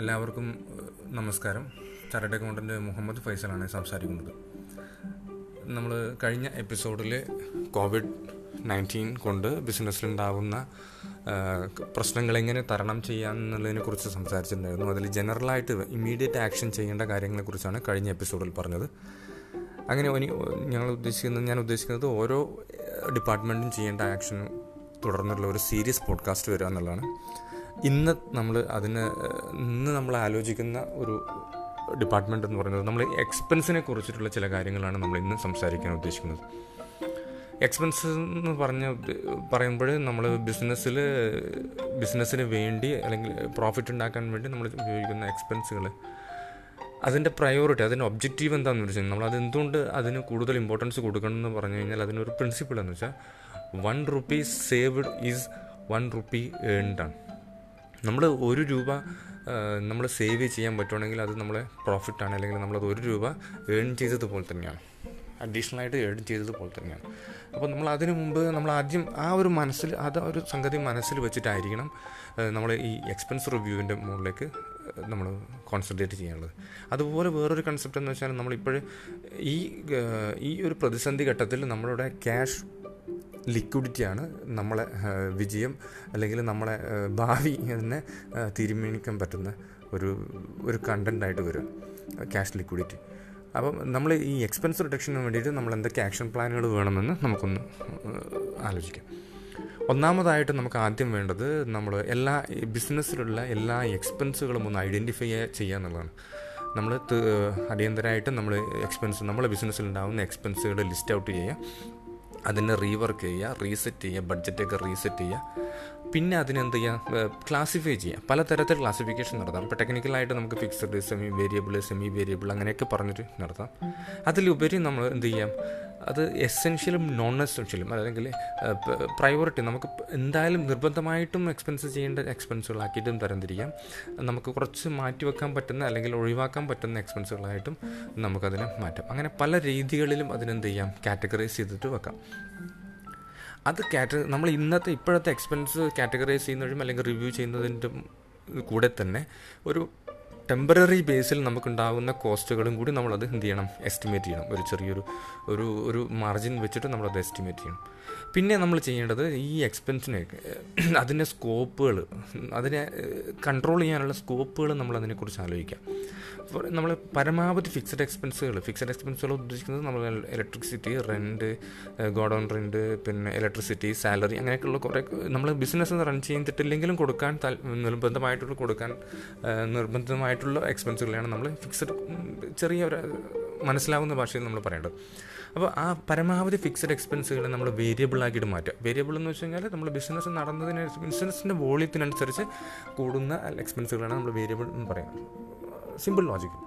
എല്ലാവർക്കും നമസ്കാരം. Chartered accountant Muhammad ഫൈസലാണ് സംസാരിക്കുന്നത്. നമ്മൾ കഴിഞ്ഞ എപ്പിസോഡിൽ കോവിഡ് നയന്റീൻ കൊണ്ട് ബിസിനസ്സിലുണ്ടാകുന്ന പ്രശ്നങ്ങൾ എങ്ങനെ തരണം ചെയ്യാമെന്നുള്ളതിനെ കുറിച്ച് സംസാരിച്ചിട്ടുണ്ടായിരുന്നു. അതിൽ ജനറലായിട്ട് ഇമ്മീഡിയറ്റ് ആക്ഷൻ ചെയ്യേണ്ട കാര്യങ്ങളെക്കുറിച്ചാണ് കഴിഞ്ഞ എപ്പിസോഡിൽ പറഞ്ഞത്. അങ്ങനെ ഇനി ഞങ്ങൾ ഉദ്ദേശിക്കുന്നത് ഞാൻ ഉദ്ദേശിക്കുന്നത് ഓരോ ഡിപ്പാർട്ട്മെന്റും ചെയ്യേണ്ട ആക്ഷൻ തുടർന്നുള്ള ഒരു സീരിയസ് പോഡ്കാസ്റ്റ് വരിക എന്നുള്ളതാണ്. ഇന്ന് നമ്മൾ അതിന് ഇന്ന് നമ്മൾ ആലോചിക്കുന്ന ഒരു ഡിപ്പാർട്ട്മെന്റ് എന്ന് പറയുന്നത് നമ്മൾ എക്സ്പെൻസിനെ കുറിച്ചിട്ടുള്ള ചില കാര്യങ്ങളാണ് നമ്മൾ ഇന്ന് സംസാരിക്കാൻ ഉദ്ദേശിക്കുന്നത്. എക്സ്പെൻസ് എന്ന് പറഞ്ഞ പറയുമ്പോൾ നമ്മൾ ബിസിനസ്സിൽ ബിസിനസ്സിന് വേണ്ടി അല്ലെങ്കിൽ പ്രോഫിറ്റ് ഉണ്ടാക്കാൻ വേണ്ടി നമ്മൾ ഉപയോഗിക്കുന്ന എക്സ്പെൻസുകൾ അതിന്റെ പ്രയോറിറ്റി അതിന്റെ ഒബ്ജക്റ്റീവ് എന്താണെന്ന് വെച്ചാൽ നമ്മൾ അത് എന്തുകൊണ്ട് അതിന് കൂടുതൽ ഇമ്പോർട്ടൻസ് കൊടുക്കണം എന്ന് പറഞ്ഞു കഴിഞ്ഞാൽ അതിനൊരു പ്രിൻസിപ്പിൾ എന്ന് വെച്ചാൽ one rupees saved is one rupee earned ആണ്. നമ്മൾ ഒരു രൂപ നമ്മൾ സേവ് ചെയ്യാൻ പറ്റുവാണെങ്കിൽ അത് നമ്മളെ പ്രോഫിറ്റാണ് അല്ലെങ്കിൽ നമ്മളത് ഒരു രൂപ ഏൺ ചെയ്തതുപോലെ തന്നെയാണ്. അഡീഷണലായിട്ട് ഏൺ ചെയ്തതുപോലെ തന്നെയാണ്. അപ്പോൾ നമ്മൾ അതിനു മുമ്പ് നമ്മൾ ആദ്യം ആ ഒരു മനസ്സിൽ അത് ഒരു സംഗതി മനസ്സിൽ വെച്ചിട്ടായിരിക്കണം നമ്മൾ ഈ എക്സ്പെൻസ് റിവ്യൂവിന്റെ മുകളിലേക്ക് നമ്മൾ കോൺസെൻട്രേറ്റ് ചെയ്യാനുള്ളത്. അതുപോലെ വേറൊരു കൺസെപ്റ്റ് എന്ന് വെച്ചാൽ നമ്മളിപ്പോഴും ഈ ഈ ഒരു പ്രതിസന്ധി ഘട്ടത്തിൽ നമ്മളുടെ ക്യാഷ് ലിക്വിഡിറ്റിയാണ് നമ്മളെ വിജയം അല്ലെങ്കിൽ നമ്മളെ ഭാവി തന്നെ ആ, തീരുമാനിക്കാൻ പറ്റുന്ന ഒരു ഒരു കണ്ടന്റായിട്ട് വരും ക്യാഷ് ലിക്വിഡിറ്റി. അപ്പം നമ്മൾ ഈ എക്സ്പെൻസ് റിഡക്ഷന് വേണ്ടിയിട്ട് നമ്മൾ എന്തൊക്കെ ആക്ഷൻ പ്ലാനുകൾ വേണമെന്ന് നമുക്കൊന്ന് ആലോചിക്കാം. ഒന്നാമതായിട്ട് നമുക്ക് ആദ്യം വേണ്ടത് നമ്മൾ എല്ലാ ബിസിനസ്സിലുള്ള എല്ലാ എക്സ്പെൻസുകളും ഒന്ന് ഐഡന്റിഫൈ ചെയ്യുക എന്നുള്ളതാണ്. നമ്മൾ അടിയന്തരമായിട്ട് നമ്മൾ എക്സ്പെൻസ് നമ്മളെ ബിസിനസ്സിൽ ഉണ്ടാകുന്ന എക്സ്പെൻസുകൾ ലിസ്റ്റ് ഔട്ട് ചെയ്യുക. അതിനെ റീവർക്ക് ചെയ്യുക റീസെറ്റ് ചെയ്യുക ബഡ്ജറ്റൊക്കെ റീസെറ്റ് ചെയ്യുക. പിന്നെ അതിനെന്ത് ചെയ്യുക ക്ലാസിഫൈ ചെയ്യുക പലതരത്തിൽ ക്ലാസിഫിക്കേഷൻ നടത്താം. ഇപ്പോൾ ടെക്നിക്കലായിട്ട് നമുക്ക് fixed semi variable semi variable അങ്ങനെയൊക്കെ പറഞ്ഞിട്ട് നടത്താം. അതിലുപരി നമ്മൾ എന്ത് ചെയ്യാം? അത് എസെൻഷ്യലും നോൺ എസെൻഷ്യലും അല്ലെങ്കിൽ പ്രയോറിറ്റി നമുക്ക് എന്തായാലും നിർബന്ധമായിട്ടും എക്സ്പെൻസ് ചെയ്യേണ്ട എക്സ്പെൻസുകളാക്കിയിട്ടും തരംതിരിക്കാം. നമുക്ക് കുറച്ച് മാറ്റി വെക്കാൻ പറ്റുന്ന അല്ലെങ്കിൽ ഒഴിവാക്കാൻ പറ്റുന്ന എക്സ്പെൻസുകളായിട്ടും നമുക്കതിനെ മാറ്റാം. അങ്ങനെ പല രീതികളിലും അതിനെന്ത് ചെയ്യാം? കാറ്റഗറൈസ് ചെയ്തിട്ട് വെക്കാം. അത് കാറ്റ നമ്മൾ ഇന്നത്തെ ഇപ്പോഴത്തെ എക്സ്പെൻസ് കാറ്റഗറൈസ് ചെയ്യുന്നതും അല്ലെങ്കിൽ റിവ്യൂ ചെയ്യുന്നതിന്റെ കൂടെ തന്നെ ഒരു ടെമ്പററി ബേസിൽ നമുക്കുണ്ടാകുന്ന കോസ്റ്റുകളും കൂടി നമ്മളത് എന്ത് ചെയ്യണം? എസ്റ്റിമേറ്റ് ചെയ്യണം. ഒരു ചെറിയൊരു ഒരു ഒരു മാർജിൻ വെച്ചിട്ട് നമ്മളത് എസ്റ്റിമേറ്റ് ചെയ്യണം. പിന്നെ നമ്മൾ ചെയ്യേണ്ടത് ഈ എക്സ്പെൻസിനെ അതിന്റെ സ്കോപ്പുകൾ അതിനെ കൺട്രോൾ ചെയ്യാനുള്ള സ്കോപ്പുകൾ നമ്മൾ അതിനെക്കുറിച്ച് ആലോചിക്കാം. നമ്മൾ പരമാവധി ഫിക്സഡ് എക്സ്പെൻസുകൾ ഫിക്സഡ് എക്സ്പെൻസുകൾ ഉദ്ദേശിക്കുന്നത് നമ്മൾ ഇലക്ട്രിസിറ്റി റെന്റ് ഗോഡൗൺ റെന്റ് പിന്നെ ഇലക്ട്രിസിറ്റി സാലറി അങ്ങനെയൊക്കെയുള്ള കുറേ നമ്മൾ ബിസിനസ് റൺ ചെയ്തിട്ടില്ലെങ്കിലും കൊടുക്കാൻ നിർബന്ധമായിട്ടുള്ള കൊടുക്കാൻ നിർബന്ധമായിട്ടുള്ള എക്സ്പെൻസുകളെയാണ് നമ്മൾ ഫിക്സഡ് ചെറിയ ഒരു മനസ്സിലാവുന്ന ഭാഷയിൽ നമ്മൾ പറയേണ്ടത്. അപ്പോൾ ആ പരമാവധി ഫിക്സഡ് എക്സ്പെൻസുകളെ നമ്മൾ വേരിയബിൾ ആക്കിയിട്ട് മാറ്റുക. വേരിയബിൾ എന്ന് വെച്ച് കഴിഞ്ഞാൽ നമ്മൾ ബിസിനസ് നടന്നതിന് ബിസിനസ്സിന്റെ വോളിയത്തിനനുസരിച്ച് കൂടുന്ന എക്സ്പെൻസുകളാണ് നമ്മൾ വേരിയബിൾ എന്ന് പറയുന്നത്. സിമ്പിൾ ലോജിക്ക്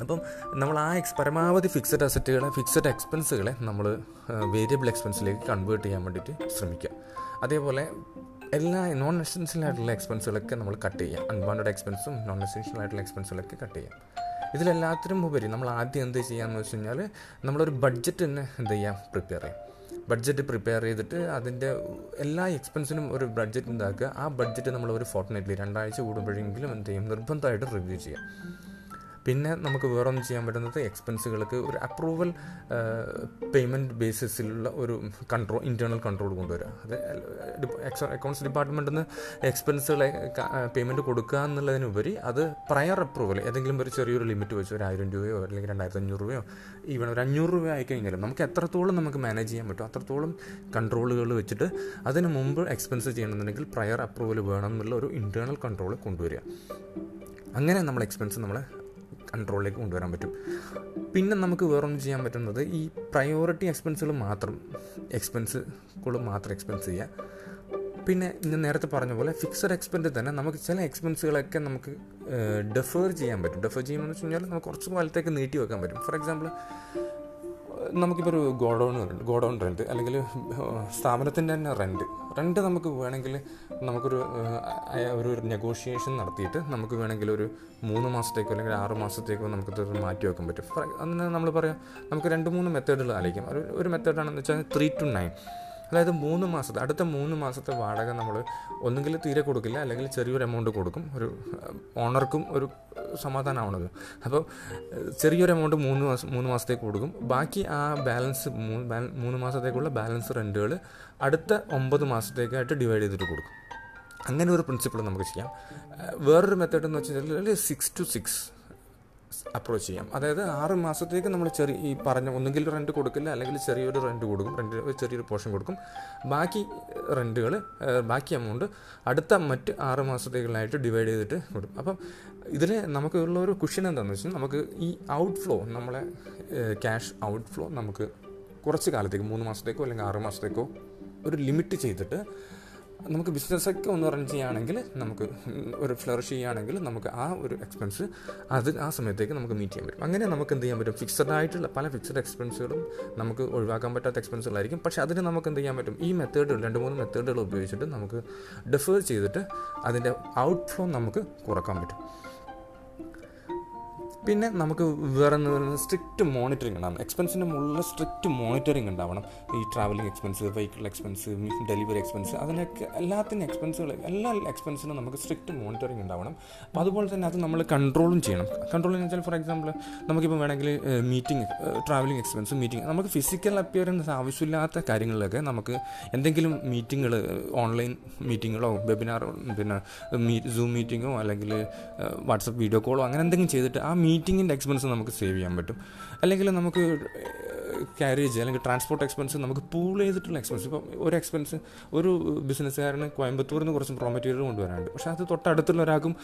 അപ്പം നമ്മൾ ആ എക്സ് പരമാവധി ഫിക്സഡ് അസറ്റുകളെ ഫിക്സഡ് എക്സ്പെൻസുകളെ നമ്മൾ വേരിയബിൾ എക്സ്പെൻസിലേക്ക് കൺവേർട്ട് ചെയ്യാൻ വേണ്ടിയിട്ട് ശ്രമിക്കുക. അതേപോലെ എല്ലാ നോൺ എസെൻഷ്യൽ ആയിട്ടുള്ള എക്സ്പെൻസുകളൊക്കെ നമ്മൾ കട്ട് ചെയ്യാം. അൺവാണ്ടഡ് എക്സ്പെൻസും നോൺ എസെൻഷ്യൽ ആയിട്ടുള്ള എക്സ്പെൻസുകളൊക്കെ കട്ട് ചെയ്യാം. ഇതിലെല്ലാത്തിനും ഉപരി നമ്മൾ ആദ്യം എന്ത് ചെയ്യാമെന്ന് വെച്ച് കഴിഞ്ഞാൽ നമ്മളൊരു ബഡ്ജറ്റ് തന്നെ എന്ത് ചെയ്യാം? പ്രിപ്പയർ ചെയ്യാം. ബഡ്ജറ്റ് പ്രിപ്പയർ ചെയ്തിട്ട് അതിന്റെ എല്ലാ എക്സ്പെൻസിനും ഒരു ബഡ്ജറ്റ് ഉണ്ടാക്കുക. ആ ബഡ്ജറ്റ് നമ്മൾ ഒരു ഫോർട്ട് നൈറ്റ്ലി രണ്ടാഴ്ച കൂടുമ്പോഴെങ്കിലും എന്ത് ചെയ്യും? നിർബന്ധമായിട്ട് റിവ്യൂ ചെയ്യാം. പിന്നെ നമുക്ക് വേറൊന്നും ചെയ്യാൻ പറ്റുന്നത് എക്സ്പെൻസുകൾക്ക് ഒരു അപ്രൂവൽ പേയ്മെന്റ് ബേസിസിലുള്ള ഒരു കൺട്രോൾ ഇന്റേർണൽ കൺട്രോൾ കൊണ്ടുവരിക അത് അക്കൗണ്ട്സ് ഡിപ്പാർട്ട്മെന്റിൽ നിന്ന് എക്സ്പെൻസുകളെ പേയ്മെന്റ് കൊടുക്കുക എന്നുള്ളതിനുപരി അത് പ്രയർ അപ്രൂവൽ ഏതെങ്കിലും ഒരു ചെറിയൊരു ലിമിറ്റ് വെച്ച് ഒരു ആയിരം രൂപയോ അല്ലെങ്കിൽ രണ്ടായിരത്തി അഞ്ഞൂറ് രൂപയോ ഈവൺ ഒരു അഞ്ഞൂറ് രൂപ ആയിക്കഴിഞ്ഞാലും നമുക്ക് എത്രത്തോളം നമുക്ക് മാനേജ് ചെയ്യാൻ പറ്റും അത്രത്തോളം കൺട്രോളുകൾ വെച്ചിട്ട് അതിന് മുമ്പ് എക്സ്പെൻസ് ചെയ്യണമെന്നുണ്ടെങ്കിൽ പ്രയർ അപ്രൂവൽ വേണം എന്നുള്ള ഒരു ഇന്റേർണൽ കൺട്രോൾ കൊണ്ടുവരിക. അങ്ങനെ നമ്മൾ എക്സ്പെൻസ് നമ്മളെ കൺട്രോളിലേക്ക് കൊണ്ടുവരാൻ പറ്റും. പിന്നെ നമുക്ക് വേറൊന്നും ചെയ്യാൻ പറ്റുന്നത് ഈ പ്രയോറിറ്റി എക്സ്പെൻസുകൾ മാത്രം എക്സ്പെൻസുകൾ മാത്രം എക്സ്പെൻസ് ചെയ്യുക പിന്നെ നേരത്തെ പറഞ്ഞ പോലെ ഫിക്സഡ് എക്സ്പെൻസ് തന്നെ നമുക്ക് ചില എക്സ്പെൻസുകളൊക്കെ നമുക്ക് ഡെഫേർ ചെയ്യാൻ പറ്റും. ഡെഫേർ ചെയ്യുമെന്ന് വെച്ച് കഴിഞ്ഞാൽ നമുക്ക് കുറച്ച് കാലത്തേക്ക് നീട്ടി വെക്കാൻ പറ്റും. ഫോർ എക്സാമ്പിൾ നമുക്കിപ്പോൾ ഒരു ഗോഡൗൺ ഗോഡൗൺ റെന്റ് അല്ലെങ്കിൽ സ്ഥാപനത്തിന്റെ തന്നെ റെന്റ് റെന്റ് നമുക്ക് വേണമെങ്കിൽ നമുക്കൊരു ഒരു നെഗോഷിയേഷൻ നടത്തിയിട്ട് നമുക്ക് വേണമെങ്കിൽ ഒരു മൂന്ന് മാസത്തേക്കോ അല്ലെങ്കിൽ ആറ് മാസത്തേക്കോ നമുക്കത് മാറ്റി വെക്കാൻ പറ്റും. അങ്ങനെ നമ്മൾ പറയാം നമുക്ക് രണ്ട് മൂന്ന് മെത്തേഡുകൾ ആലോചിക്കാം. ഒരു ഒരു മെത്തേഡാണെന്ന് വെച്ചാൽ ത്രീ ടു നയൻ അതായത് മൂന്ന് മാസത്തെ അടുത്ത മൂന്ന് മാസത്തെ വാടക നമ്മൾ ഒന്നുകിൽ തീരെ കൊടുക്കില്ല അല്ലെങ്കിൽ ചെറിയൊരു എമൗണ്ട് കൊടുക്കും. ഒരു ഓണർക്കും ഒരു സമാധാനമാണത്. അപ്പോൾ ചെറിയൊരു എമൗണ്ട് മൂന്ന് മാസം മൂന്ന് മാസത്തേക്ക് കൊടുക്കും. ബാക്കി ആ ബാലൻസ് മൂന്ന് മാസത്തേക്കുള്ള ബാലൻസ് റെന്റുകൾ അടുത്ത ഒമ്പത് മാസത്തേക്കായിട്ട് ഡിവൈഡ് ചെയ്തിട്ട് കൊടുക്കും. അങ്ങനെ ഒരു പ്രിൻസിപ്പിൾ നമുക്ക് ചെയ്യാം. വേറൊരു മെത്തേഡ് എന്ന് വെച്ചാൽ സിക്സ് ടു സിക്സ് അപ്രോച്ച് ചെയ്യാം. അതായത് ആറ് മാസത്തേക്ക് നമ്മൾ ചെറിയ ഈ പറഞ്ഞ ഒന്നുകിൽ റെന്റ് കൊടുക്കില്ല അല്ലെങ്കിൽ ചെറിയൊരു റെന്റ് കൊടുക്കും റെന്റ് ചെറിയൊരു പോർഷൻ കൊടുക്കും. ബാക്കി റെന്റുകൾ ബാക്കി എമൗണ്ട് അടുത്ത മറ്റ് ആറ് മാസത്തേക്കുള്ളായിട്ട് ഡിവൈഡ് ചെയ്തിട്ട് കൊടുക്കും. അപ്പം ഇതിൽ നമുക്കുള്ള ഒരു കുഷൻ എന്താണെന്ന് വെച്ചാൽ നമുക്ക് ഈ ഔട്ട് ഫ്ലോ നമ്മളെ ക്യാഷ് ഔട്ട് ഫ്ലോ നമുക്ക് കുറച്ച് കാലത്തേക്ക് മൂന്ന് മാസത്തേക്കോ അല്ലെങ്കിൽ ആറ് മാസത്തേക്കോ ഒരു ലിമിറ്റ് ചെയ്തിട്ട് നമുക്ക് ബിസിനസ്സൊക്കെ ഒന്ന് റൺ ചെയ്യുകയാണെങ്കിൽ നമുക്ക് ഒരു ഫ്ലറിഷ് ചെയ്യുകയാണെങ്കിൽ നമുക്ക് ആ ഒരു എക്സ്പെൻസ് അത് ആ സമയത്തേക്ക് നമുക്ക് മീറ്റ് ചെയ്യാൻ പറ്റും. അങ്ങനെ നമുക്ക് എന്ത് ചെയ്യാൻ പറ്റും? ഫിക്സഡ് ആയിട്ടുള്ള പല ഫിക്സഡ് എക്സ്പെൻസുകളും നമുക്ക് ഒഴിവാക്കാൻ പറ്റാത്ത എക്സ്പെൻസുകളായിരിക്കും പക്ഷേ അതിന് നമുക്ക് എന്ത് ചെയ്യാൻ പറ്റും? ഈ മെത്തേഡുകൾ രണ്ട് മൂന്ന് മെത്തേഡുകൾ ഉപയോഗിച്ചിട്ട് നമുക്ക് ഡെഫേർ ചെയ്തിട്ട് അതിന്റെ ഔട്ട് ഫ്ലോ നമുക്ക് കുറയ്ക്കാൻ പറ്റും. പിന്നെ നമുക്ക് വേറെ എന്ന് പറയുന്നത് സ്ട്രിക്റ്റ് മോണിറ്ററിംഗ് ഉണ്ടാവണം എക്സ്പെൻസിന്റെ മുകളിൽ സ്ട്രിക്റ്റ് മോണിറ്ററിംഗ് ഉണ്ടാവണം. ഈ travelling expense vehicle expense delivery expense അതിനൊക്കെ എല്ലാത്തിനും എക്സ്പെൻസുകൾ എല്ലാ എക്സ്പെൻസിനും നമുക്ക് സ്ട്രിക്റ്റ് മോണിറ്ററിംഗ് ഉണ്ടാവണം. അപ്പോൾ അതുപോലെ തന്നെ അത് നമ്മൾ കൺട്രോളും ചെയ്യണം. കൺട്രോൾ എന്ന് വെച്ചാൽ ഫോർ എക്സാമ്പിൾ നമുക്കിപ്പോൾ വേണമെങ്കിൽ മീറ്റിംഗ് ട്രാവലിംഗ് എക്സ്പെൻസ് മീറ്റിംഗ് നമുക്ക് ഫിസിക്കൽ അപ്പിയറൻസ് ആവശ്യമില്ലാത്ത കാര്യങ്ങളിലൊക്കെ നമുക്ക് എന്തെങ്കിലും മീറ്റിങ്ങുകൾ ഓൺലൈൻ മീറ്റിങ്ങുകളോ വെബിനാറോ പിന്നെ മീ സൂം മീറ്റിങ്ങോ അല്ലെങ്കിൽ വാട്സപ്പ് വീഡിയോ കോളോ അങ്ങനെ എന്തെങ്കിലും ചെയ്തിട്ട് ആ മീറ്റിങ്ങിന്റെ എക്സ്പെൻസ് നമുക്ക് സേവ് ചെയ്യാൻ പറ്റും. അല്ലെങ്കിൽ നമുക്ക് ക്യാരേജ് അല്ലെങ്കിൽ ട്രാൻസ്പോർട്ട് എക്സ്പെൻസ് നമുക്ക് പൂൾ ചെയ്തിട്ടുള്ള എക്സ്പെൻസ് ഇപ്പം ഒരു എക്സ്പെൻസ് ഒരു ബിസിനസ്സുകാരന് കോയമ്പത്തൂരിൽ നിന്ന് കുറച്ച് റോ മെറ്റീരിയൽ കൊണ്ടുവരാനുണ്ട്. പക്ഷേ അത് തൊട്ടടുത്തുള്ള ഒരാൾക്കും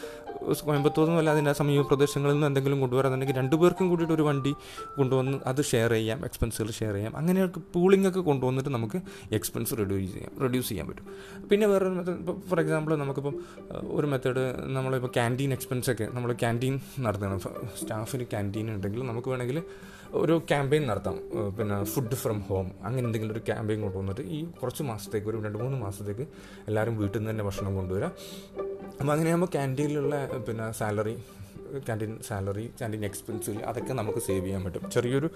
കോയമ്പത്തൂരിൽ നിന്നല്ല അതിന്റെ സമീപ പ്രദേശങ്ങളിൽ നിന്ന് എന്തെങ്കിലും കൊണ്ടുവരാന്നുണ്ടെങ്കിൽ രണ്ടുപേർക്കും കൂടിയിട്ട് ഒരു വണ്ടി കൊണ്ടുവന്ന് അത് ഷെയർ ചെയ്യാം എക്സ്പെൻസുകൾ ഷെയർ ചെയ്യാം. അങ്ങനെയൊക്കെ പൂളിംഗ് ഒക്കെ കൊണ്ടുവന്നിട്ട് നമുക്ക് എക്സ്പെൻസ് റെഡ്യൂസ് ചെയ്യാം റെഡ്യൂസ് ചെയ്യാൻ പറ്റും. പിന്നെ വേറൊരു മെത്തേഡ് ഇപ്പോൾ ഫോർ എക്സാമ്പിൾ നമുക്കിപ്പം ഒരു മെത്തേഡ് നമ്മളിപ്പോൾ ക്യാന്റീൻ എക്സ്പെൻസ് ഒക്കെ നമ്മൾ ക്യാന്റീൻ നടത്തണം. സ്റ്റാഫിന് ക്യാന്റീൻ ഉണ്ടെങ്കിൽ നമുക്ക് വേണമെങ്കിൽ ഒരു ക്യാമ്പയിൻ നടത്താം. പിന്നെ ഫുഡ് ഫ്രം ഹോം അങ്ങനെ എന്തെങ്കിലും ഒരു ക്യാമ്പയിൻ കൊണ്ടുവന്നിട്ട് ഈ കുറച്ച് മാസത്തേക്ക് ഒരു രണ്ട് മൂന്ന് മാസത്തേക്ക് എല്ലാവരും വീട്ടിൽ നിന്ന് തന്നെ ഭക്ഷണം കൊണ്ടുവരാം. അപ്പോൾ അങ്ങനെയാകുമ്പോൾ ക്യാന്റീനിലുള്ള പിന്നെ salary canteen salary canteen expense അതൊക്കെ നമുക്ക് സേവ് ചെയ്യാൻ പറ്റും. ചെറിയൊരു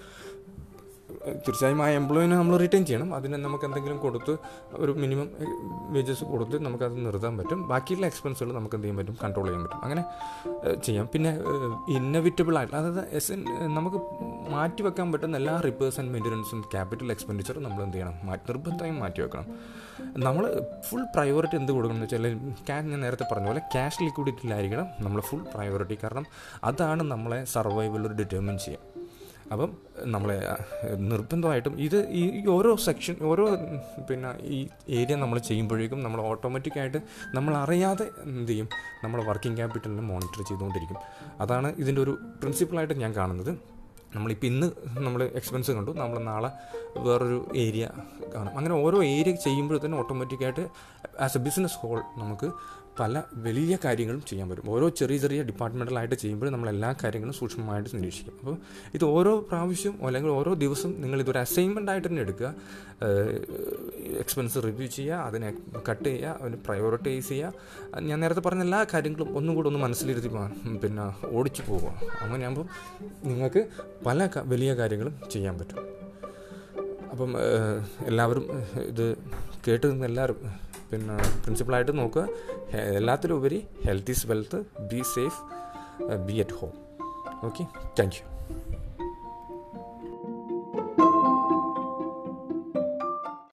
തീർച്ചയായും ആ എംപ്ലോയിനെ നമ്മൾ റിട്ടേൺ ചെയ്യണം. അതിന് നമുക്ക് എന്തെങ്കിലും കൊടുത്ത് ഒരു മിനിമം വേജസ് കൊടുത്ത് നമുക്കത് നിർത്താൻ പറ്റും. ബാക്കിയുള്ള എക്സ്പെൻസുകൾ നമുക്ക് എന്ത് ചെയ്യാൻ പറ്റും? കൺട്രോൾ ചെയ്യാൻ പറ്റും. അങ്ങനെ ചെയ്യാം. പിന്നെ ഇന്നവിറ്റബിൾ ആയിട്ട് അതായത് എസ് എൻ നമുക്ക് മാറ്റി വെക്കാൻ പറ്റുന്ന എല്ലാ റിപ്പേഴ്സ് ആൻഡ് മെയിന്റനൻസും ക്യാപിറ്റൽ എക്സ്പെൻഡിച്ചറും നമ്മൾ എന്ത് ചെയ്യണം? നിർബന്ധമായും മാറ്റി വെക്കണം. നമ്മൾ ഫുൾ പ്രയോറിറ്റി എന്ത് കൊടുക്കണം എന്ന് വെച്ചാൽ ക്യാഷ് ഞാൻ നേരത്തെ പറഞ്ഞ പോലെ ക്യാഷ് ലിക്വിഡിറ്റിയിലായിരിക്കണം നമ്മൾ ഫുൾ പ്രയോറിറ്റി കാരണം അതാണ് നമ്മളെ സർവൈവൽ ഡിറ്റർമിൻ ചെയ്യുക അപ്പം നമ്മളെ നിർബന്ധമായിട്ടും ഇത് ഈ ഓരോ സെക്ഷൻ ഓരോ പിന്നെ ഈ ഏരിയ നമ്മൾ ചെയ്യുമ്പോഴേക്കും നമ്മൾ ഓട്ടോമാറ്റിക്കായിട്ട് നമ്മൾ അറിയാതെ എന്ത് ചെയ്യും? നമ്മൾ വർക്കിംഗ് ക്യാപിറ്റലിനെ മോണിറ്റർ ചെയ്തുകൊണ്ടിരിക്കും. അതാണ് ഇതിന്റെ ഒരു പ്രിൻസിപ്പളായിട്ട് ഞാൻ കാണുന്നത്. നമ്മളിപ്പോൾ ഇന്ന് നമ്മൾ എക്സ്പെൻസ് കണ്ടു. നമ്മൾ നാളെ വേറൊരു ഏരിയ കാണും. അങ്ങനെ ഓരോ ഏരിയ ചെയ്യുമ്പോഴത്തേനും ഓട്ടോമാറ്റിക്കായിട്ട് ആസ് എ ബിസിനസ് ഹോൾ നമുക്ക് പല വലിയ കാര്യങ്ങളും ചെയ്യാൻ പറ്റും. ഓരോ ചെറിയ ചെറിയ ഡിപ്പാർട്ട്മെന്റലായിട്ട് ചെയ്യുമ്പോൾ നമ്മൾ എല്ലാ കാര്യങ്ങളും സൂക്ഷ്മമായിട്ട് നിരീക്ഷിക്കും. അപ്പോൾ ഇത് ഓരോ പ്രാവശ്യം അല്ലെങ്കിൽ ഓരോ ദിവസം നിങ്ങൾ ഇതൊരു അസൈൻമെന്റ് ആയിട്ട് തന്നെ എടുക്കുക. എക്സ്പെൻസ് റിവ്യൂ ചെയ്യുക അതിനെ കട്ട് ചെയ്യുക അതിന് പ്രയോറിറ്റൈസ് ചെയ്യുക. ഞാൻ നേരത്തെ പറഞ്ഞ എല്ലാ കാര്യങ്ങളും ഒന്നും കൂടെ ഒന്ന് മനസ്സിലിരുത്തി പിന്നെ ഓടിച്ചു പോവുക. അങ്ങനെയാകുമ്പോൾ നിങ്ങൾക്ക് പല വലിയ കാര്യങ്ങളും ചെയ്യാൻ പറ്റും. അപ്പം എല്ലാവരും ഇത് കേട്ട് നിന്ന് എല്ലാവരും പിന്നെ പ്രിൻസിപ്പളായിട്ട് നോക്കുക. എല്ലാത്തിലും ഉപരി health is wealth be safe be at home okay thank you